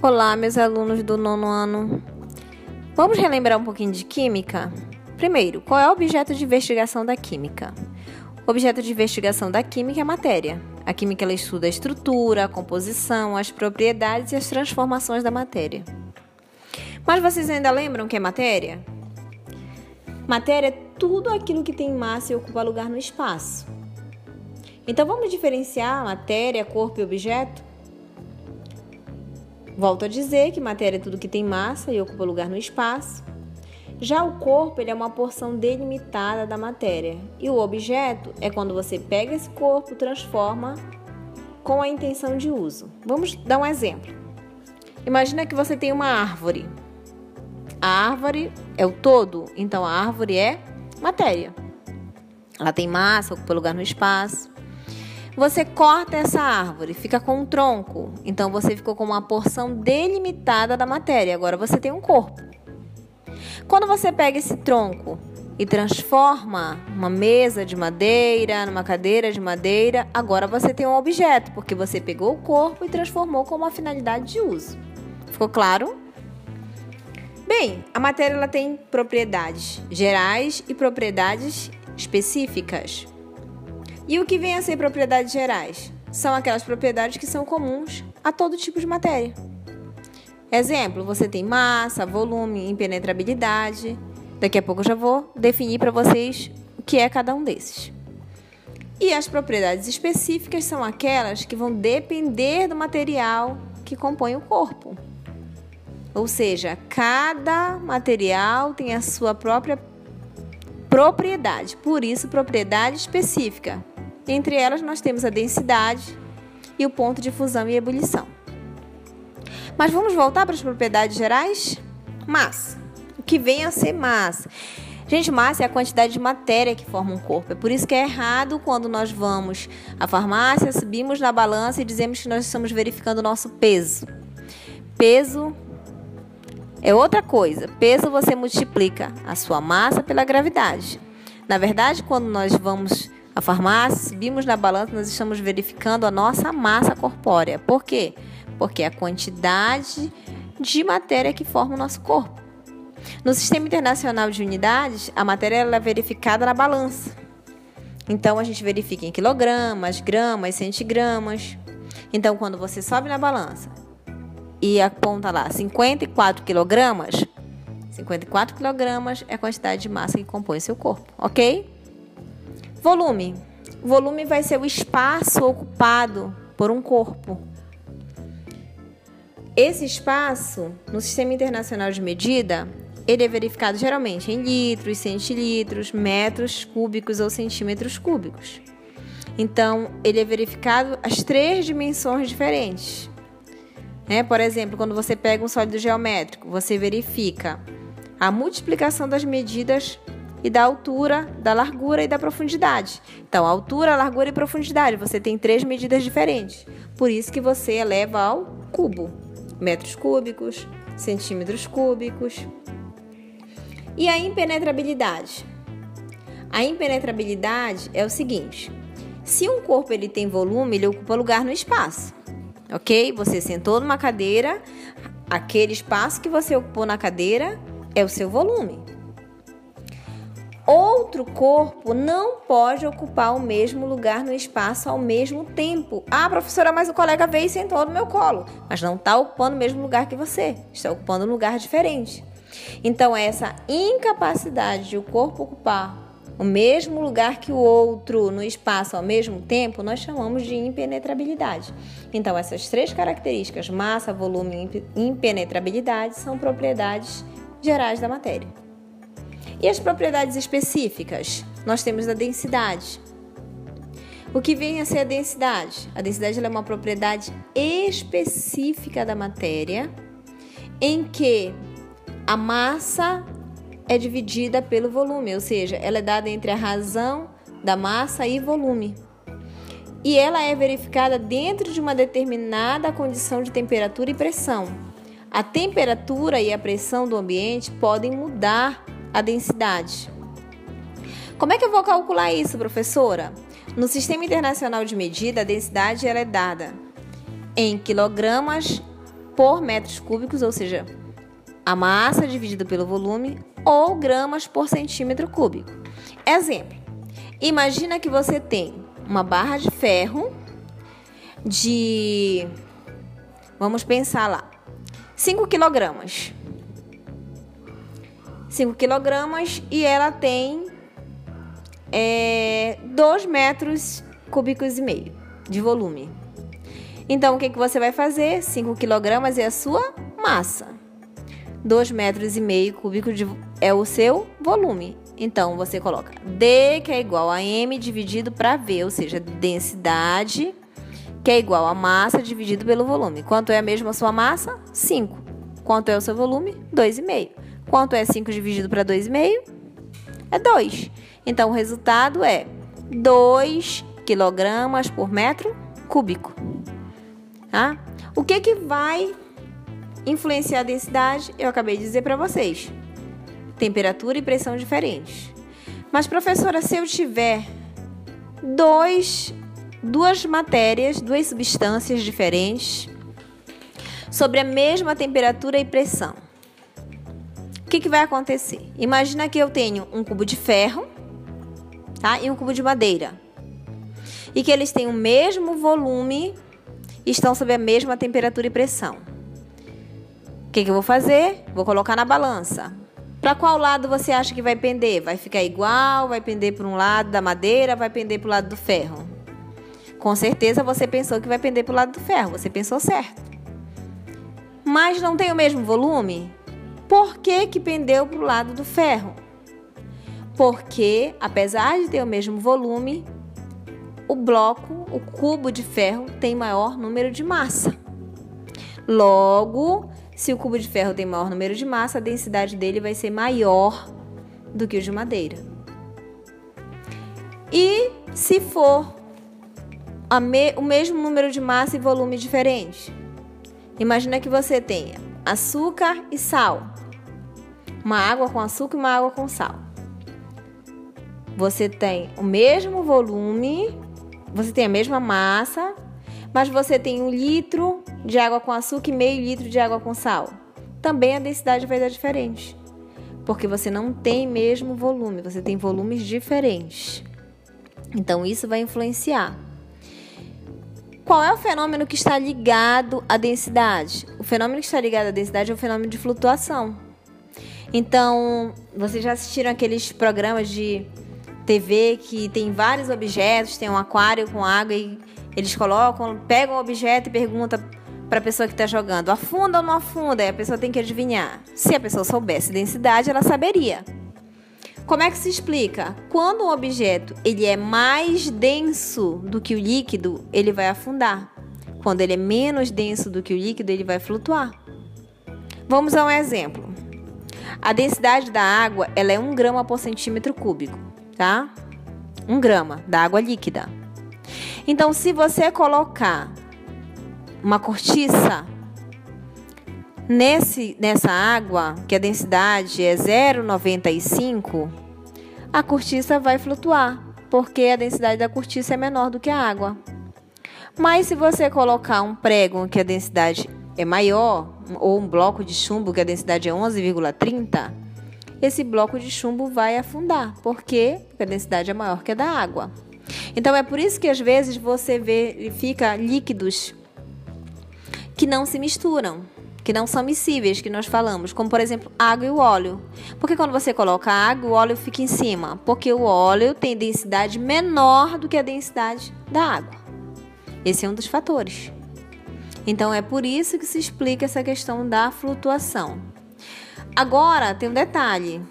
Olá, meus alunos do nono ano. Vamos relembrar um pouquinho de química? Primeiro, qual é o objeto de investigação da química? O objeto de investigação da química é a matéria. A química ela estuda a estrutura, a composição, as propriedades e as transformações da matéria. Mas vocês ainda lembram o que é matéria? Matéria é tudo aquilo que tem massa e ocupa lugar no espaço. Então vamos diferenciar matéria, corpo e objeto? Volto a dizer que matéria é tudo que tem massa e ocupa lugar no espaço. Já o corpo ele é uma porção delimitada da matéria e o objeto é quando você pega esse corpo, transforma com a intenção de uso. Vamos dar um exemplo. Imagina que você tem uma árvore. A árvore é o todo, então a árvore é matéria. Ela tem massa, ocupa lugar no espaço. Você corta essa árvore, fica com um tronco. Então você ficou com uma porção delimitada da matéria. Agora você tem um corpo. Quando você pega esse tronco e transforma uma mesa de madeira numa cadeira de madeira, agora você tem um objeto, porque você pegou o corpo e transformou com uma finalidade de uso. Ficou claro? Bem, a matéria ela tem propriedades gerais e propriedades específicas. E o que vem a ser propriedades gerais? São aquelas propriedades que são comuns a todo tipo de matéria. Exemplo, você tem massa, volume, impenetrabilidade. Daqui a pouco eu já vou definir para vocês o que é cada um desses. E as propriedades específicas são aquelas que vão depender do material que compõe o corpo. Ou seja, cada material tem a sua própria propriedade, por isso, propriedade específica. Entre elas, nós temos a densidade e o ponto de fusão e ebulição. Mas vamos voltar para as propriedades gerais? Massa. O que vem a ser massa? Gente, massa é a quantidade de matéria que forma um corpo. É por isso que é errado quando nós vamos à farmácia, subimos na balança e dizemos que nós estamos verificando o nosso peso. Peso é outra coisa. Peso você multiplica a sua massa pela gravidade. Na verdade, quando nós vamos a farmácia, subimos na balança, nós estamos verificando a nossa massa corpórea. Por quê? Porque é a quantidade de matéria que forma o nosso corpo. No Sistema Internacional de Unidades, a matéria é verificada na balança. Então, a gente verifica em quilogramas, gramas, centigramas. Então, quando você sobe na balança e aponta lá 54 quilogramas, 54 quilogramas é a quantidade de massa que compõe seu corpo, ok? Volume. Volume vai ser o espaço ocupado por um corpo. Esse espaço, no Sistema Internacional de Medida, ele é verificado geralmente em litros, centilitros, metros cúbicos ou centímetros cúbicos. Então, ele é verificado as três dimensões diferentes. Né? Por exemplo, quando você pega um sólido geométrico, você verifica a multiplicação das medidas e da altura, da largura e da profundidade. Então, altura, largura e profundidade, você tem três medidas diferentes. Por isso que você eleva ao cubo. Metros cúbicos, centímetros cúbicos. E a impenetrabilidade? A impenetrabilidade é o seguinte: se um corpo ele tem volume, ele ocupa lugar no espaço. OK? Você sentou numa cadeira, aquele espaço que você ocupou na cadeira é o seu volume. Outro corpo não pode ocupar o mesmo lugar no espaço ao mesmo tempo. Ah, professora, mas o colega veio e sentou no meu colo, mas não está ocupando o mesmo lugar que você, está ocupando um lugar diferente. Então, essa incapacidade de o corpo ocupar o mesmo lugar que o outro no espaço ao mesmo tempo, nós chamamos de impenetrabilidade. Então, essas três características, massa, volume e impenetrabilidade, são propriedades gerais da matéria. E as propriedades específicas? Nós temos a densidade. O que vem a ser a densidade? A densidade é uma propriedade específica da matéria em que a massa é dividida pelo volume, ou seja, ela é dada entre a razão da massa e volume. E ela é verificada dentro de uma determinada condição de temperatura e pressão. A temperatura e a pressão do ambiente podem mudar a densidade. Como é que eu vou calcular isso, professora? No Sistema Internacional de Medida, a densidade ela é dada em quilogramas por metros cúbicos, ou seja, a massa dividida pelo volume, ou gramas por centímetro cúbico. Exemplo: imagina que você tem uma barra de ferro de. Vamos pensar lá. 5 quilogramas. 5 quilogramas e ela tem é, 2 metros cúbicos e meio de volume. Então, o que, que você vai fazer? 5 quilogramas é a sua massa. 2 metros e meio cúbicos de, é o seu volume. Então, você coloca D, que é igual a M dividido para V, ou seja, densidade, que é igual a massa dividido pelo volume. Quanto é a mesma sua massa? 5. Quanto é o seu volume? 2,5. Quanto é 5 dividido para 2,5? É 2. Então, o resultado é 2 quilogramas por metro cúbico. Tá? O que, que vai influenciar a densidade? Eu acabei de dizer para vocês temperatura e pressão diferentes. Mas, professora, se eu tiver dois, duas matérias, duas substâncias diferentes sobre a mesma temperatura e pressão, o que, que vai acontecer? Imagina que eu tenho um cubo de ferro tá? e um cubo de madeira. E que eles têm o mesmo volume e estão sob a mesma temperatura e pressão. O que, que eu vou fazer? Vou colocar na balança. Para qual lado você acha que vai pender? Vai ficar igual? Vai pender para um lado da madeira? Vai pender para o lado do ferro? Com certeza você pensou que vai pender para o lado do ferro. Você pensou certo. Mas não tem o mesmo volume? Por que, que pendeu para o lado do ferro? Porque, apesar de ter o mesmo volume, o bloco, o cubo de ferro, tem maior número de massa. Logo, se o cubo de ferro tem maior número de massa, a densidade dele vai ser maior do que o de madeira. E se for me, o mesmo número de massa e volume diferente? Imagina que você tenha açúcar e sal. Uma água com açúcar e uma água com sal. Você tem o mesmo volume, você tem a mesma massa, mas você tem um litro de água com açúcar e meio litro de água com sal. Também a densidade vai dar diferente, porque você não tem mesmo volume, você tem volumes diferentes. Então isso vai influenciar. Qual é o fenômeno que está ligado à densidade? O fenômeno que está ligado à densidade é o fenômeno de flutuação. Então, vocês já assistiram aqueles programas de TV que tem vários objetos, tem um aquário com água e eles colocam, pegam o objeto e perguntam para a pessoa que está jogando, afunda ou não afunda? E a pessoa tem que adivinhar. Se a pessoa soubesse densidade, ela saberia. Como é que se explica? Quando um objeto ele é mais denso do que o líquido, ele vai afundar. Quando ele é menos denso do que o líquido, ele vai flutuar. Vamos a um exemplo. A densidade da água ela é 1 grama por centímetro cúbico, tá? 1 grama da água líquida. Então, se você colocar uma cortiça nesse nessa água, que a densidade é 0,95, a cortiça vai flutuar, porque a densidade da cortiça é menor do que a água. Mas se você colocar um prego que a densidade é maior, ou um bloco de chumbo que a densidade é 11,30, esse bloco de chumbo vai afundar. Porque a densidade é maior que a da água. Então é por isso que às vezes você verifica líquidos que não se misturam, que não são miscíveis, que nós falamos, como por exemplo água e o óleo. Porque quando você coloca água, o óleo fica em cima, porque o óleo tem densidade menor do que a densidade da água. Esse é um dos fatores. Então é por isso que se explica essa questão da flutuação. Agora tem um detalhe.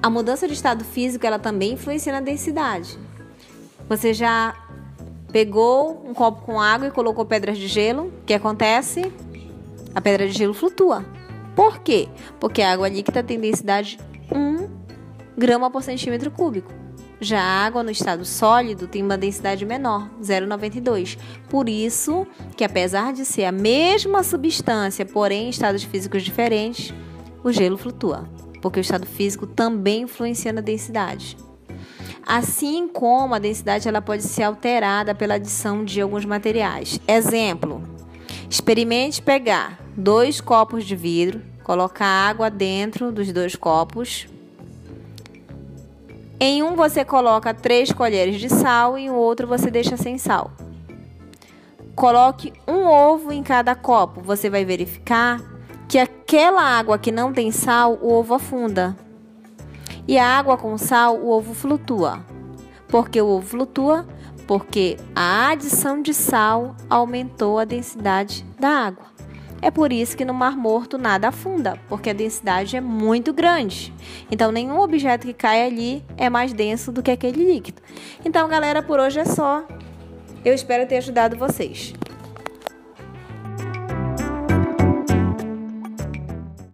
A mudança de estado físico ela também influencia na densidade. Você já pegou um copo com água e colocou pedras de gelo? O que acontece? A pedra de gelo flutua. Por quê? Porque a água líquida tem densidade 1 grama por centímetro cúbico. Já a água no estado sólido tem uma densidade menor, 0,92. Por isso que apesar de ser a mesma substância, porém em estados físicos diferentes, o gelo flutua, porque o estado físico também influencia na densidade assim como a densidade ela pode ser alterada pela adição de alguns materiais. Exemplo: Experimente pegar dois copos de vidro, colocar água dentro dos dois copos. Em um você coloca três colheres de sal e o outro você deixa sem sal. Coloque um ovo em cada copo. Você vai verificar que aquela água que não tem sal, o ovo afunda. E a água com sal, o ovo flutua. Porque o ovo flutua? Porque a adição de sal aumentou a densidade da água. É por isso que no Mar Morto nada afunda, porque a densidade é muito grande. Então, nenhum objeto que cai ali é mais denso do que aquele líquido. Então, galera, por hoje é só. Eu espero ter ajudado vocês.